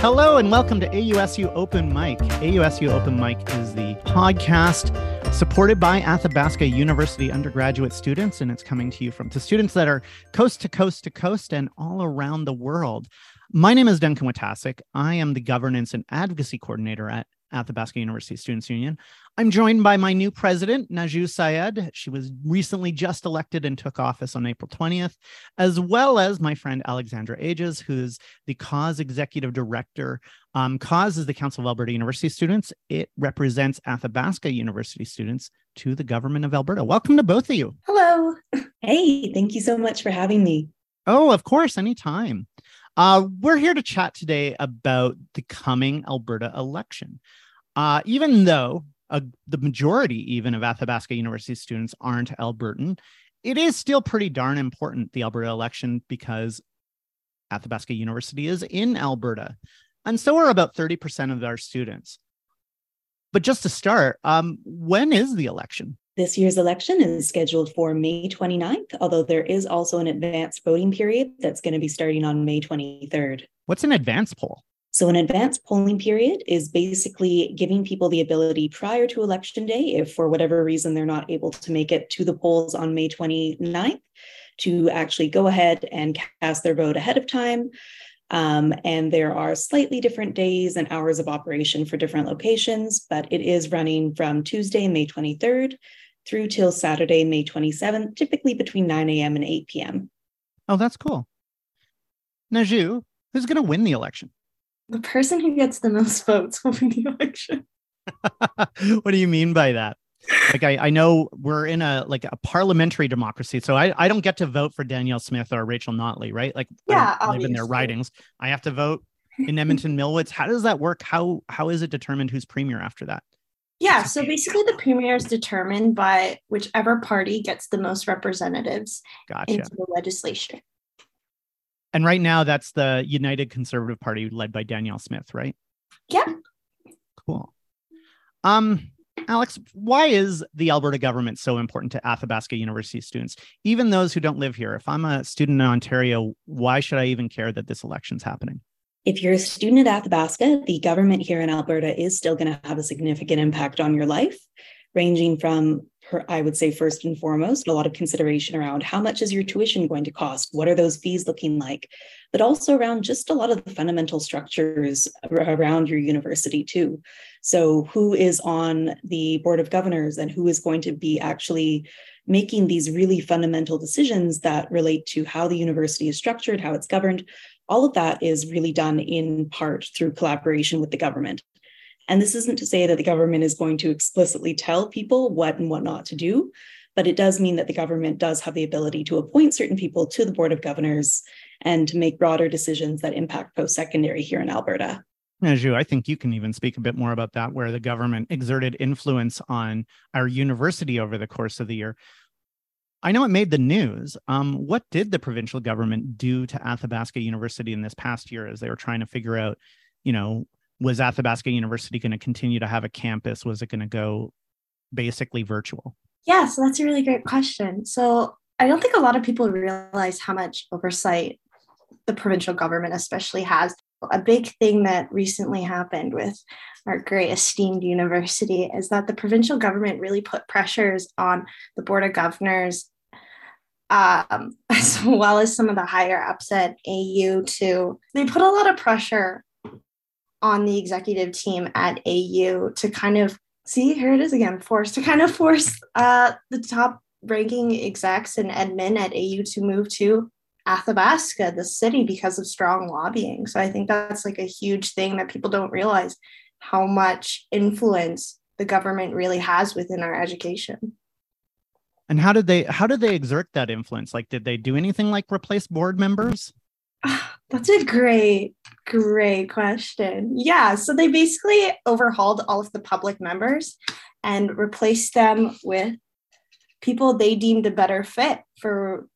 Hello and welcome to AUSU Open Mic. AUSU Open Mic is the podcast supported by Athabasca University undergraduate students, and it's coming to you from to students that are coast to coast to coast and all around the world. My name is Duncan Wojtaszek. I am the governance and advocacy coordinator at Athabasca University Students Union. I'm joined by my new president, Naju Syed. She was recently just elected and took office on April 20th, as well as my friend Alexandra Ages, who's the CAUS executive director. Um, CAUS is the Council of Alberta University Students. It represents Athabasca University students to the government of Alberta. Welcome to both of you. Hello. Hey, thank you so much for having me. Oh, of course, anytime. Uh, we're here to chat today about the coming Alberta election. Uh, even though uh, the majority, even of Athabasca University students, aren't Albertan, it is still pretty darn important, the Alberta election, because Athabasca University is in Alberta. And so are about 30% of our students. But just to start, um, when is the election? This year's election is scheduled for May 29th, although there is also an advanced voting period that's going to be starting on May 23rd. What's an advance poll? So, an advanced polling period is basically giving people the ability prior to election day, if for whatever reason they're not able to make it to the polls on May 29th, to actually go ahead and cast their vote ahead of time. Um, and there are slightly different days and hours of operation for different locations, but it is running from Tuesday, May 23rd through till Saturday, May 27th, typically between 9 a.m. and 8 p.m. Oh, that's cool. Naju, who's going to win the election? The person who gets the most votes will win the election. what do you mean by that? Like I, I know we're in a like a parliamentary democracy, so I, I don't get to vote for Danielle Smith or Rachel Notley, right? Like yeah, I live in their ridings. I have to vote in Edmonton Millwoods. How does that work? How how is it determined who's premier after that? Yeah, so basically the premier is determined by whichever party gets the most representatives gotcha. into the legislature. And right now that's the United Conservative Party led by Danielle Smith, right? Yeah. Cool. Um Alex, why is the Alberta government so important to Athabasca University students? Even those who don't live here. If I'm a student in Ontario, why should I even care that this election's happening? If you're a student at Athabasca, the government here in Alberta is still going to have a significant impact on your life, ranging from, I would say, first and foremost, a lot of consideration around how much is your tuition going to cost? What are those fees looking like? But also around just a lot of the fundamental structures around your university, too. So, who is on the board of governors and who is going to be actually making these really fundamental decisions that relate to how the university is structured, how it's governed, all of that is really done in part through collaboration with the government. And this isn't to say that the government is going to explicitly tell people what and what not to do, but it does mean that the government does have the ability to appoint certain people to the Board of Governors and to make broader decisions that impact post secondary here in Alberta. Naju, I think you can even speak a bit more about that, where the government exerted influence on our university over the course of the year. I know it made the news. Um, what did the provincial government do to Athabasca University in this past year as they were trying to figure out, you know, was Athabasca University going to continue to have a campus? Was it going to go basically virtual? Yeah, so that's a really great question. So I don't think a lot of people realize how much oversight the provincial government, especially, has. A big thing that recently happened with our great esteemed university is that the provincial government really put pressures on the board of governors um, as well as some of the higher ups at AU to they put a lot of pressure on the executive team at AU to kind of see here it is again force to kind of force uh, the top ranking execs and admin at AU to move to Athabasca, the city, because of strong lobbying. So I think that's like a huge thing that people don't realize how much influence the government really has within our education. And how did they how did they exert that influence? Like did they do anything like replace board members? That's a great, great question. Yeah. So they basically overhauled all of the public members and replaced them with people they deemed a better fit for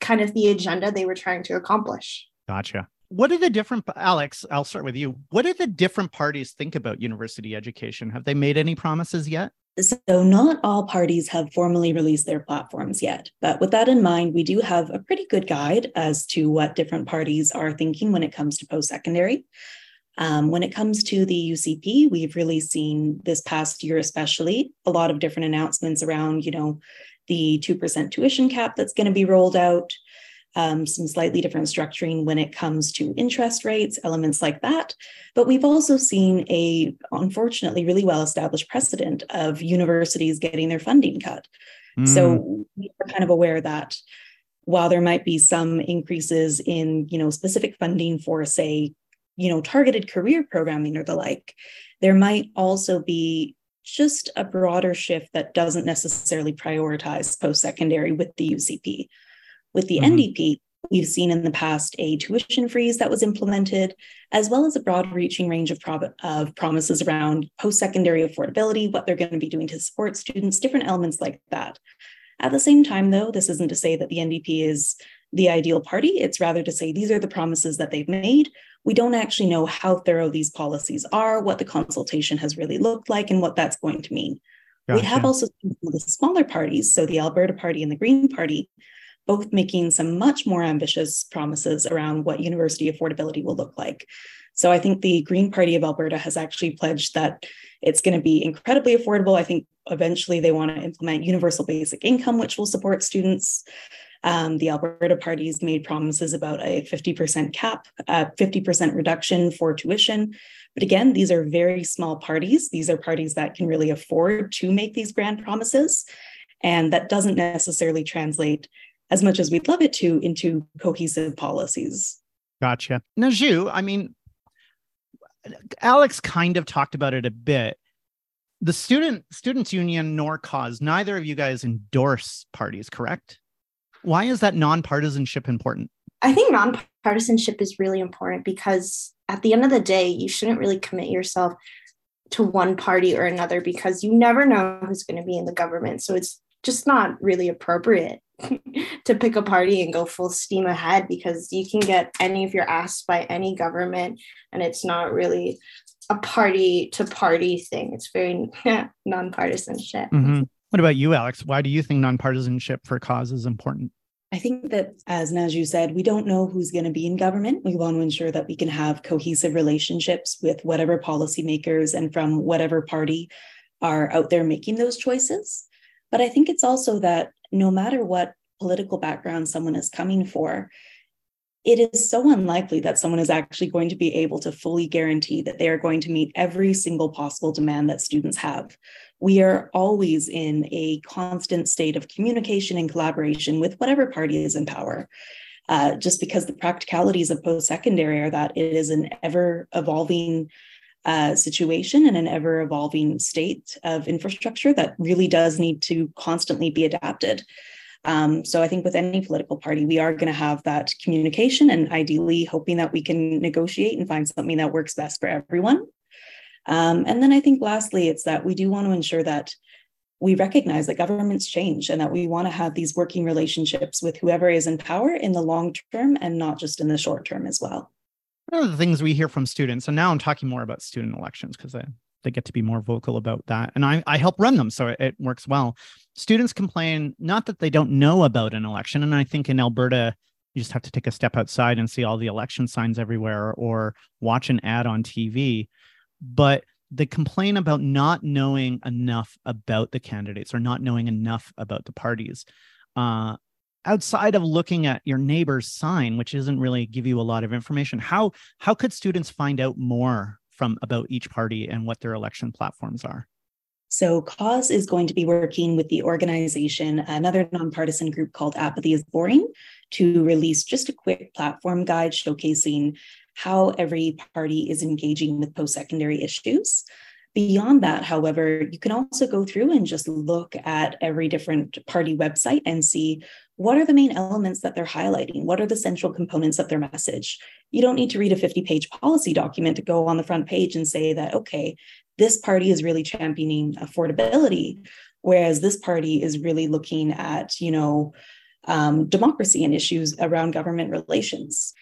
kind of the agenda they were trying to accomplish. Gotcha what do the different alex i'll start with you. What do the different parties think about university education? Have they made any promises yet? So not all parties have formally released their platforms yet but with that in mind we do have a pretty good guide as to what different parties are thinking when it comes to post-secondary. Um, when it comes to the UCP, we've really seen this past year, especially, a lot of different announcements around, you know, the 2% tuition cap that's going to be rolled out, um, some slightly different structuring when it comes to interest rates, elements like that. But we've also seen a, unfortunately, really well established precedent of universities getting their funding cut. Mm. So we're kind of aware that while there might be some increases in, you know, specific funding for, say, you know, targeted career programming or the like, there might also be just a broader shift that doesn't necessarily prioritize post secondary with the UCP. With the mm-hmm. NDP, we've seen in the past a tuition freeze that was implemented, as well as a broad reaching range of, pro- of promises around post secondary affordability, what they're going to be doing to support students, different elements like that. At the same time, though, this isn't to say that the NDP is the ideal party. It's rather to say these are the promises that they've made. We don't actually know how thorough these policies are, what the consultation has really looked like, and what that's going to mean. Gotcha. We have also seen from the smaller parties, so the Alberta Party and the Green Party, both making some much more ambitious promises around what university affordability will look like. So I think the Green Party of Alberta has actually pledged that it's going to be incredibly affordable. I think eventually they want to implement universal basic income, which will support students. Um, the Alberta parties made promises about a 50% cap, a 50% reduction for tuition. But again, these are very small parties. These are parties that can really afford to make these grand promises. And that doesn't necessarily translate as much as we'd love it to into cohesive policies. Gotcha. Naju, I mean, Alex kind of talked about it a bit. The student students union nor CAUS neither of you guys endorse parties, correct? Why is that nonpartisanship important? I think nonpartisanship is really important because at the end of the day, you shouldn't really commit yourself to one party or another because you never know who's going to be in the government. So it's just not really appropriate to pick a party and go full steam ahead because you can get any if you're asked by any government and it's not really a party to party thing. It's very nonpartisanship. Mm-hmm. What about you, Alex? Why do you think nonpartisanship for CAUS is important? I think that, as Naju said, we don't know who's going to be in government. We want to ensure that we can have cohesive relationships with whatever policymakers and from whatever party are out there making those choices. But I think it's also that no matter what political background someone is coming for, it is so unlikely that someone is actually going to be able to fully guarantee that they are going to meet every single possible demand that students have. We are always in a constant state of communication and collaboration with whatever party is in power. Uh, just because the practicalities of post secondary are that it is an ever evolving uh, situation and an ever evolving state of infrastructure that really does need to constantly be adapted. Um, so I think with any political party, we are going to have that communication and ideally hoping that we can negotiate and find something that works best for everyone. Um, and then I think lastly, it's that we do want to ensure that we recognize that governments change and that we want to have these working relationships with whoever is in power in the long term and not just in the short term as well. One of the things we hear from students, and now I'm talking more about student elections because they get to be more vocal about that. And I, I help run them, so it, it works well. Students complain not that they don't know about an election. And I think in Alberta, you just have to take a step outside and see all the election signs everywhere or watch an ad on TV. But they complain about not knowing enough about the candidates or not knowing enough about the parties. Uh, outside of looking at your neighbor's sign, which isn't really give you a lot of information, how how could students find out more from about each party and what their election platforms are? So, CAUS is going to be working with the organization, another nonpartisan group called Apathy is Boring, to release just a quick platform guide showcasing how every party is engaging with post secondary issues. Beyond that, however, you can also go through and just look at every different party website and see what are the main elements that they're highlighting? What are the central components of their message? You don't need to read a 50 page policy document to go on the front page and say that, okay, this party is really championing affordability, whereas this party is really looking at, you know, um, democracy and issues around government relations.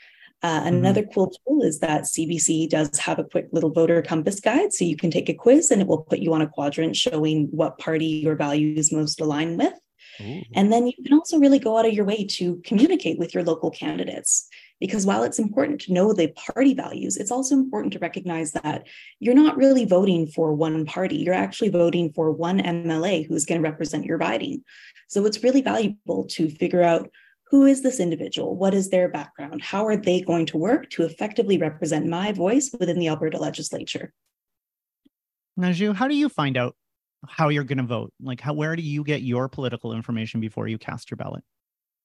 Uh, mm-hmm. Another cool tool is that CBC does have a quick little voter compass guide. So you can take a quiz and it will put you on a quadrant showing what party your values most align with. Ooh. And then you can also really go out of your way to communicate with your local candidates. Because while it's important to know the party values, it's also important to recognize that you're not really voting for one party. You're actually voting for one MLA who's going to represent your riding. So it's really valuable to figure out who is this individual? What is their background? How are they going to work to effectively represent my voice within the Alberta legislature? Naju, how do you find out how you're going to vote? Like, how where do you get your political information before you cast your ballot?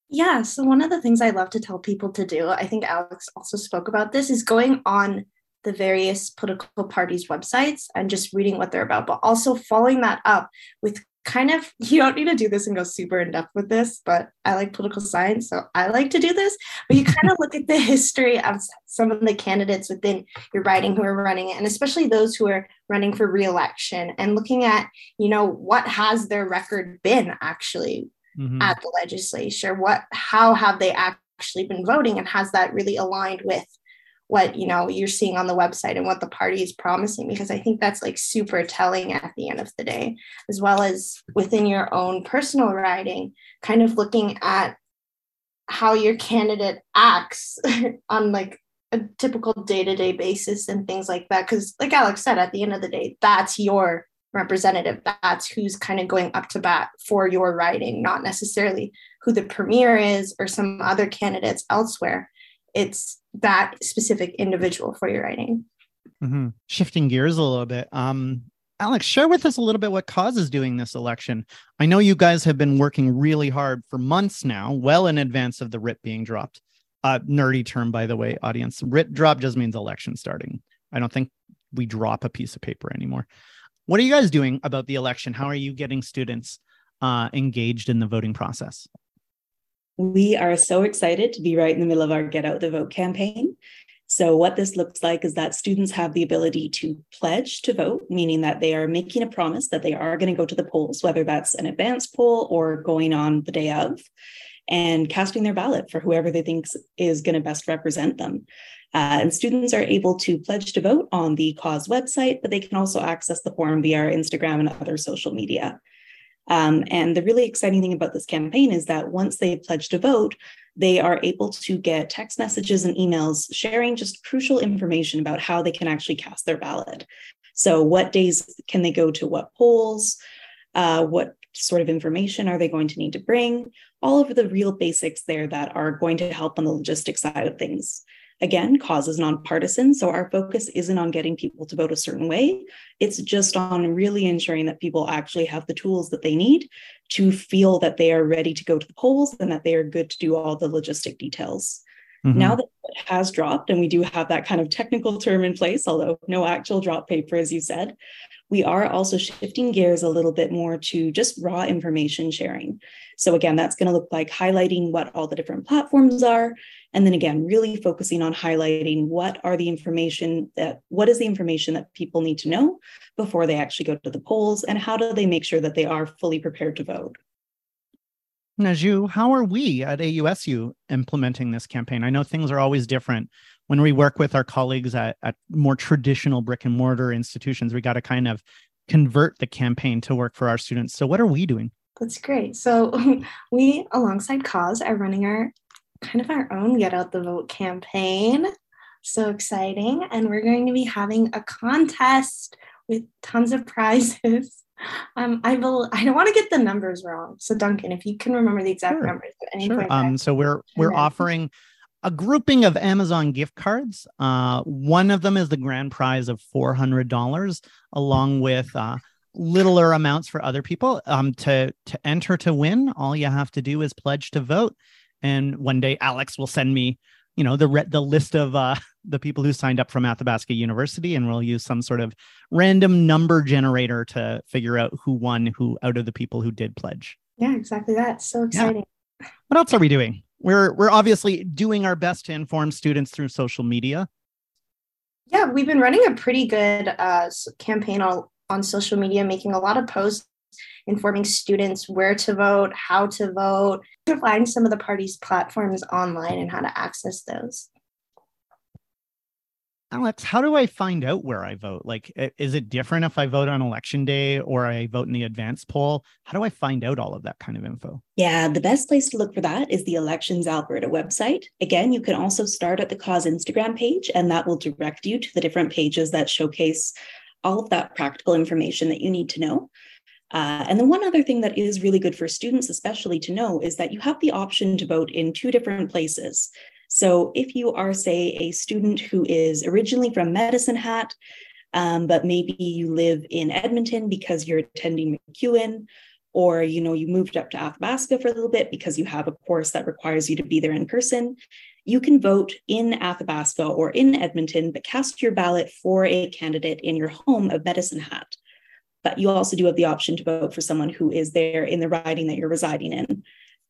Yeah, so one of the things I love to tell people to do, I think Alex also spoke about this, is going on the various political parties' websites and just reading what they're about, but also following that up with kind of you don't need to do this and go super in depth with this but i like political science so i like to do this but you kind of look at the history of some of the candidates within your riding who are running it and especially those who are running for reelection and looking at you know what has their record been actually mm-hmm. at the legislature what how have they actually been voting and has that really aligned with what you know you're seeing on the website and what the party is promising because i think that's like super telling at the end of the day as well as within your own personal riding kind of looking at how your candidate acts on like a typical day-to-day basis and things like that because like alex said at the end of the day that's your representative. That's who's kind of going up to bat for your riding not necessarily who the premier is or some other candidates elsewhere. It's that specific individual for your riding. Mm-hmm. Shifting gears a little bit. Um, Alex, share with us a little bit what CAUS is doing this election. I know you guys have been working really hard for months now, well in advance of the writ being dropped. Uh, nerdy term, by the way, audience. Writ drop just means election starting. I don't think we drop a piece of paper anymore. What are you guys doing about the election? How are you getting students uh, engaged in the voting process? We are so excited to be right in the middle of our Get Out the Vote campaign. So, what this looks like is that students have the ability to pledge to vote, meaning that they are making a promise that they are going to go to the polls, whether that's an advanced poll or going on the day of, and casting their ballot for whoever they think is going to best represent them. Uh, and students are able to pledge to vote on the CAUS website, but they can also access the form via our Instagram and other social media. Um, and the really exciting thing about this campaign is that once they pledge to vote, they are able to get text messages and emails sharing just crucial information about how they can actually cast their ballot. So, what days can they go to what polls? Uh, what sort of information are they going to need to bring? All of the real basics there that are going to help on the logistics side of things. Again, CAUS is nonpartisan. So our focus isn't on getting people to vote a certain way. It's just on really ensuring that people actually have the tools that they need to feel that they are ready to go to the polls and that they are good to do all the logistic details. Mm-hmm. Now that it has dropped, and we do have that kind of technical term in place, although no actual drop paper, as you said, we are also shifting gears a little bit more to just raw information sharing. So, again, that's going to look like highlighting what all the different platforms are. And then again, really focusing on highlighting what are the information that, what is the information that people need to know before they actually go to the polls, and how do they make sure that they are fully prepared to vote. Najou, how are we at AUSU implementing this campaign? I know things are always different. When we work with our colleagues at, at more traditional brick and mortar institutions, we got to kind of convert the campaign to work for our students. So, what are we doing? That's great. So, we, alongside CAUS, are running our kind of our own Get Out the Vote campaign. So exciting. And we're going to be having a contest with tons of prizes. Um, I will. I don't want to get the numbers wrong. So Duncan, if you can remember the exact sure. numbers at any sure. point. Um, so we're we're offering a grouping of Amazon gift cards. Uh, one of them is the grand prize of four hundred dollars, along with uh, littler amounts for other people. Um, to to enter to win, all you have to do is pledge to vote, and one day Alex will send me, you know, the re- the list of uh, the people who signed up from Athabasca University, and we'll use some sort of random number generator to figure out who won who out of the people who did pledge. Yeah, exactly that. So exciting. Yeah. What else are we doing? We're we're obviously doing our best to inform students through social media. Yeah, we've been running a pretty good uh, campaign on, on social media, making a lot of posts informing students where to vote, how to vote, to find some of the party's platforms online and how to access those. Alex, how do I find out where I vote? Like, is it different if I vote on election day or I vote in the advance poll? How do I find out all of that kind of info? Yeah, the best place to look for that is the Elections Alberta website. Again, you can also start at the CAUS Instagram page, and that will direct you to the different pages that showcase all of that practical information that you need to know. Uh, and then one other thing that is really good for students, especially to know, is that you have the option to vote in two different places. So if you are, say, a student who is originally from Medicine Hat, um, but maybe you live in Edmonton because you're attending MacEwan, or you know you moved up to Athabasca for a little bit because you have a course that requires you to be there in person, you can vote in Athabasca or in Edmonton, but cast your ballot for a candidate in your home of Medicine Hat. But you also do have the option to vote for someone who is there in the riding that you're residing in.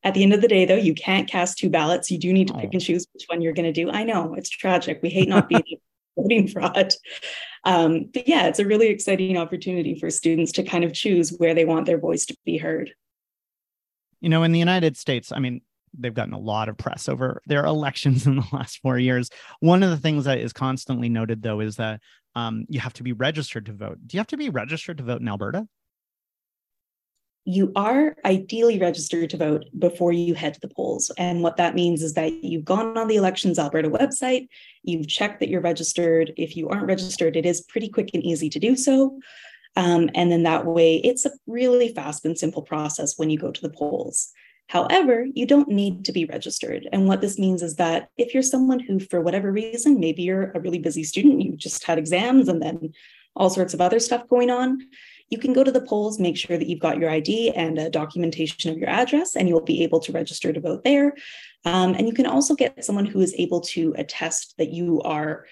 At the end of the day, though, you can't cast two ballots. You do need to pick and choose which one you're going to do. I know it's tragic. We hate not being voting fraud. Um, but yeah, it's a really exciting opportunity for students to kind of choose where they want their voice to be heard. You know, in the United States, I mean, they've gotten a lot of press over their elections in the last four years. One of the things that is constantly noted, though, is that um, you have to be registered to vote. Do you have to be registered to vote in Alberta? you are ideally registered to vote before you head to the polls. And what that means is that you've gone on the Elections Alberta website, you've checked that you're registered. If you aren't registered, it is pretty quick and easy to do so. Um, and then that way, it's a really fast and simple process when you go to the polls. However, you don't need to be registered. And what this means is that if you're someone who, for whatever reason, maybe you're a really busy student, you just had exams and then all sorts of other stuff going on, you can go to the polls, make sure that you've got your ID and a documentation of your address, and you'll be able to register to vote there. Um, and you can also get someone who is able to attest that you are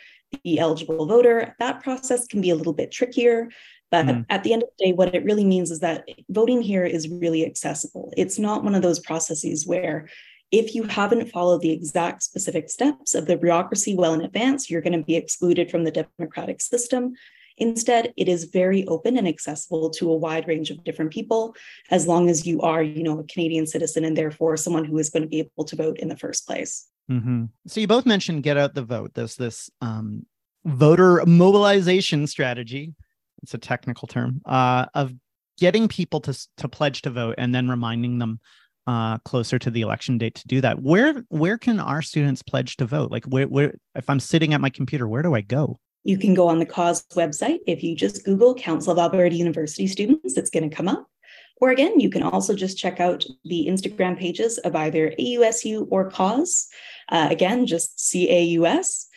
the eligible voter. That process can be a little bit trickier. But mm. at the end of the day, what it really means is that voting here is really accessible. It's not one of those processes where if you haven't followed the exact specific steps of the bureaucracy well in advance, you're going to be excluded from the democratic system. Instead, it is very open and accessible to a wide range of different people, as long as you are, you know, a Canadian citizen and therefore someone who is going to be able to vote in the first place. Mm-hmm. So you both mentioned get out the vote. There's this um, voter mobilization strategy. It's a technical term uh, of getting people to to pledge to vote and then reminding them uh, closer to the election date to do that. Where where can our students pledge to vote? Like where, where if I'm sitting at my computer, where do I go? You can go on the CAUS website. If you just Google Council of Alberta University Students, it's going to come up. Or again, you can also just check out the Instagram pages of either AUSU or CAUS. Uh, again, just CAUS.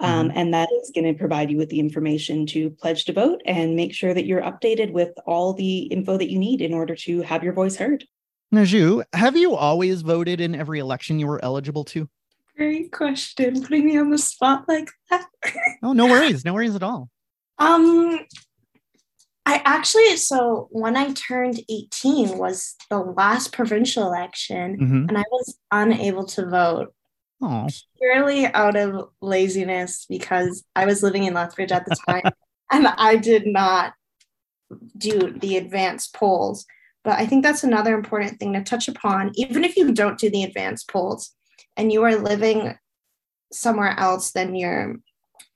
Um, mm-hmm. And that is going to provide you with the information to pledge to vote and make sure that you're updated with all the info that you need in order to have your voice heard. Naju, have you always voted in every election you were eligible to? Great question. Putting me on the spot like that. oh, no worries. No worries at all. Um, I actually, so when I turned 18 was the last provincial election, mm-hmm. and I was unable to vote Aww. purely out of laziness because I was living in Lethbridge at the time and I did not do the advanced polls. But I think that's another important thing to touch upon. Even if you don't do the advanced polls, and you are living somewhere else than your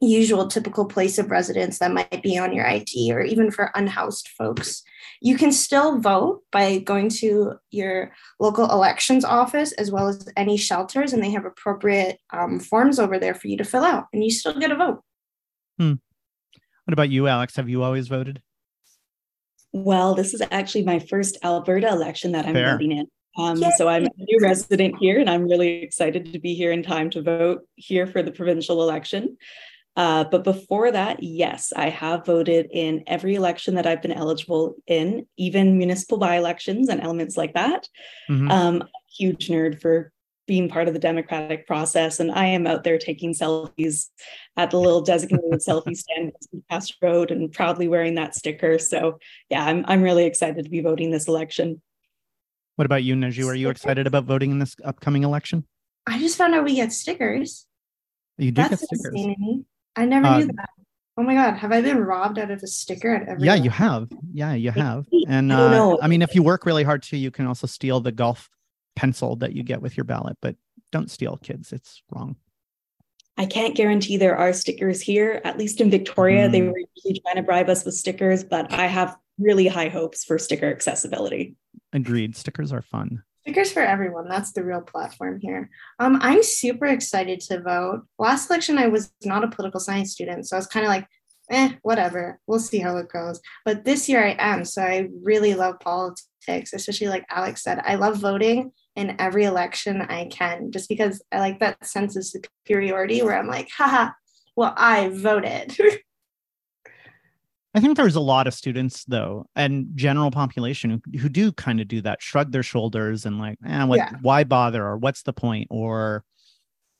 usual typical place of residence that might be on your ID or even for unhoused folks. You can still vote by going to your local elections office as well as any shelters, and they have appropriate um, forms over there for you to fill out, and you still get a vote. Hmm. What about you, Alex? Have you always voted? Well, this is actually my first Alberta election that I'm Fair. voting in. Um, so I'm a new resident here, and I'm really excited to be here in time to vote here for the provincial election. Uh, but before that, yes, I have voted in every election that I've been eligible in, even municipal by elections and elements like that. Mm-hmm. Um, huge nerd for being part of the democratic process. And I am out there taking selfies at the little designated selfie stand in Castro Road and proudly wearing that sticker. So yeah, I'm, I'm really excited to be voting this election. What about you, Naju? Are you excited about voting in this upcoming election? I just found out we get stickers. You do That's get stickers. I never uh, knew that. Oh my god, have I been robbed out of a sticker at every? Yeah, you have. Yeah, you have. And uh, I mean, if you work really hard too, you can also steal the golf pencil that you get with your ballot. But don't steal, kids. It's wrong. I can't guarantee there are stickers here. At least in Victoria, mm. they were usually trying to bribe us with stickers, but I have really high hopes for sticker accessibility. Agreed. Stickers are fun. Stickers for everyone. That's the real platform here. Um, I'm super excited to vote. Last election, I was not a political science student, so I was kind of like, eh, whatever. We'll see how it goes. But this year I am. So I really love politics, especially like Alex said. I love voting in every election I can, just because I like that sense of superiority where I'm like, haha, well, I voted. I think there's a lot of students though, and general population who, who do kind of do that, shrug their shoulders and like, eh, what, yeah. why bother? Or what's the point? Or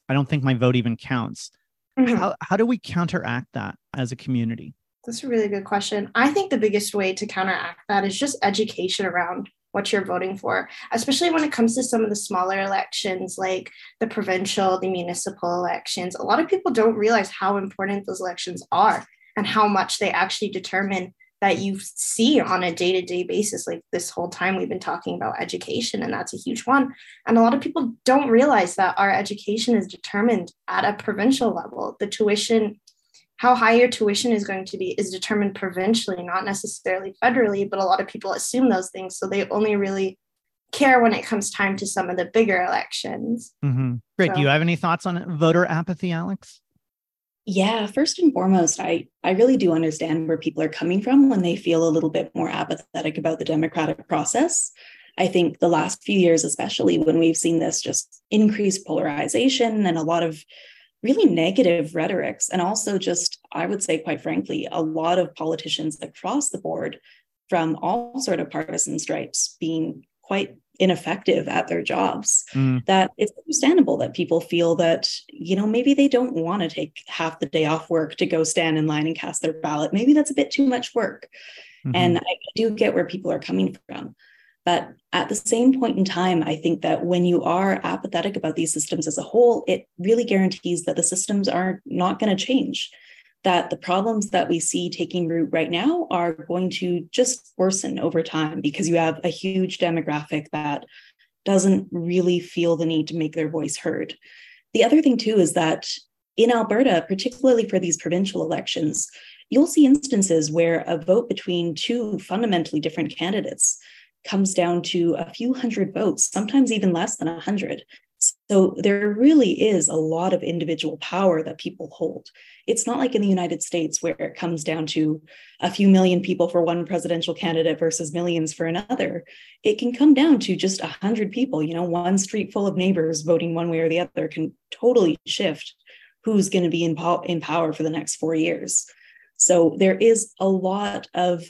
I don't think my vote even counts. Mm-hmm. How, how do we counteract that as a community? That's a really good question. I think the biggest way to counteract that is just education around what you're voting for, especially when it comes to some of the smaller elections like the provincial, the municipal elections. A lot of people don't realize how important those elections are and how much they actually determine that you see on a day-to-day basis like this whole time we've been talking about education and that's a huge one. And a lot of people don't realize that our education is determined at a provincial level. The tuition how high your tuition is going to be is determined provincially not necessarily federally but a lot of people assume those things so they only really care when it comes time to some of the bigger elections. Mm-hmm. great. So, do you have any thoughts on voter apathy alex yeah, first and foremost, I I really do understand where people are coming from when they feel a little bit more apathetic about the democratic process. I think the last few years, especially when we've seen this just increased polarization and a lot of really negative rhetorics, and also just, I would say, quite frankly, a lot of politicians across the board from all sort of partisan stripes being quite ineffective at their jobs mm. that it's understandable that people feel that you know maybe they don't want to take half the day off work to go stand in line and cast their ballot maybe that's a bit too much work mm-hmm. and i do get where people are coming from but at the same point in time i think that when you are apathetic about these systems as a whole it really guarantees that the systems are not going to change that the problems that we see taking root right now are going to just worsen over time because you have a huge demographic that doesn't really feel the need to make their voice heard. The other thing, too, is that in Alberta, particularly for these provincial elections, you'll see instances where a vote between two fundamentally different candidates comes down to a few hundred votes, sometimes even less than a hundred. So there really is a lot of individual power that people hold. It's not like in the United States where it comes down to a few million people for one presidential candidate versus millions for another. It can come down to just a hundred people. You know, one street full of neighbors voting one way or the other can totally shift who's going to be in, po- in power for the next four years. So there is a lot of,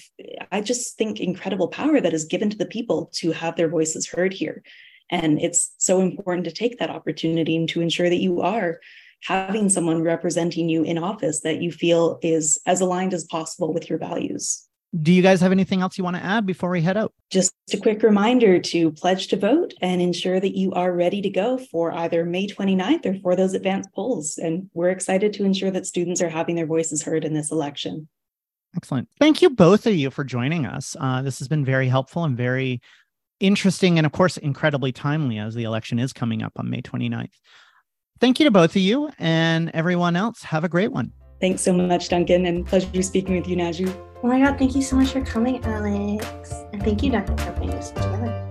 I just think, incredible power that is given to the people to have their voices heard here. And it's so important to take that opportunity and to ensure that you are having someone representing you in office that you feel is as aligned as possible with your values. Do you guys have anything else you want to add before we head out? Just a quick reminder to pledge to vote and ensure that you are ready to go for either May 29th or for those advanced polls. And we're excited to ensure that students are having their voices heard in this election. Excellent. Thank you, both of you, for joining us. Uh, this has been very helpful and very interesting and, of course, incredibly timely as the election is coming up on May 29th. Thank you to both of you and everyone else. Have a great one. Thanks so much, Duncan, and pleasure speaking with you, Naju. Oh my God, thank you so much for coming, Alex. And thank you, Duncan, for putting this together.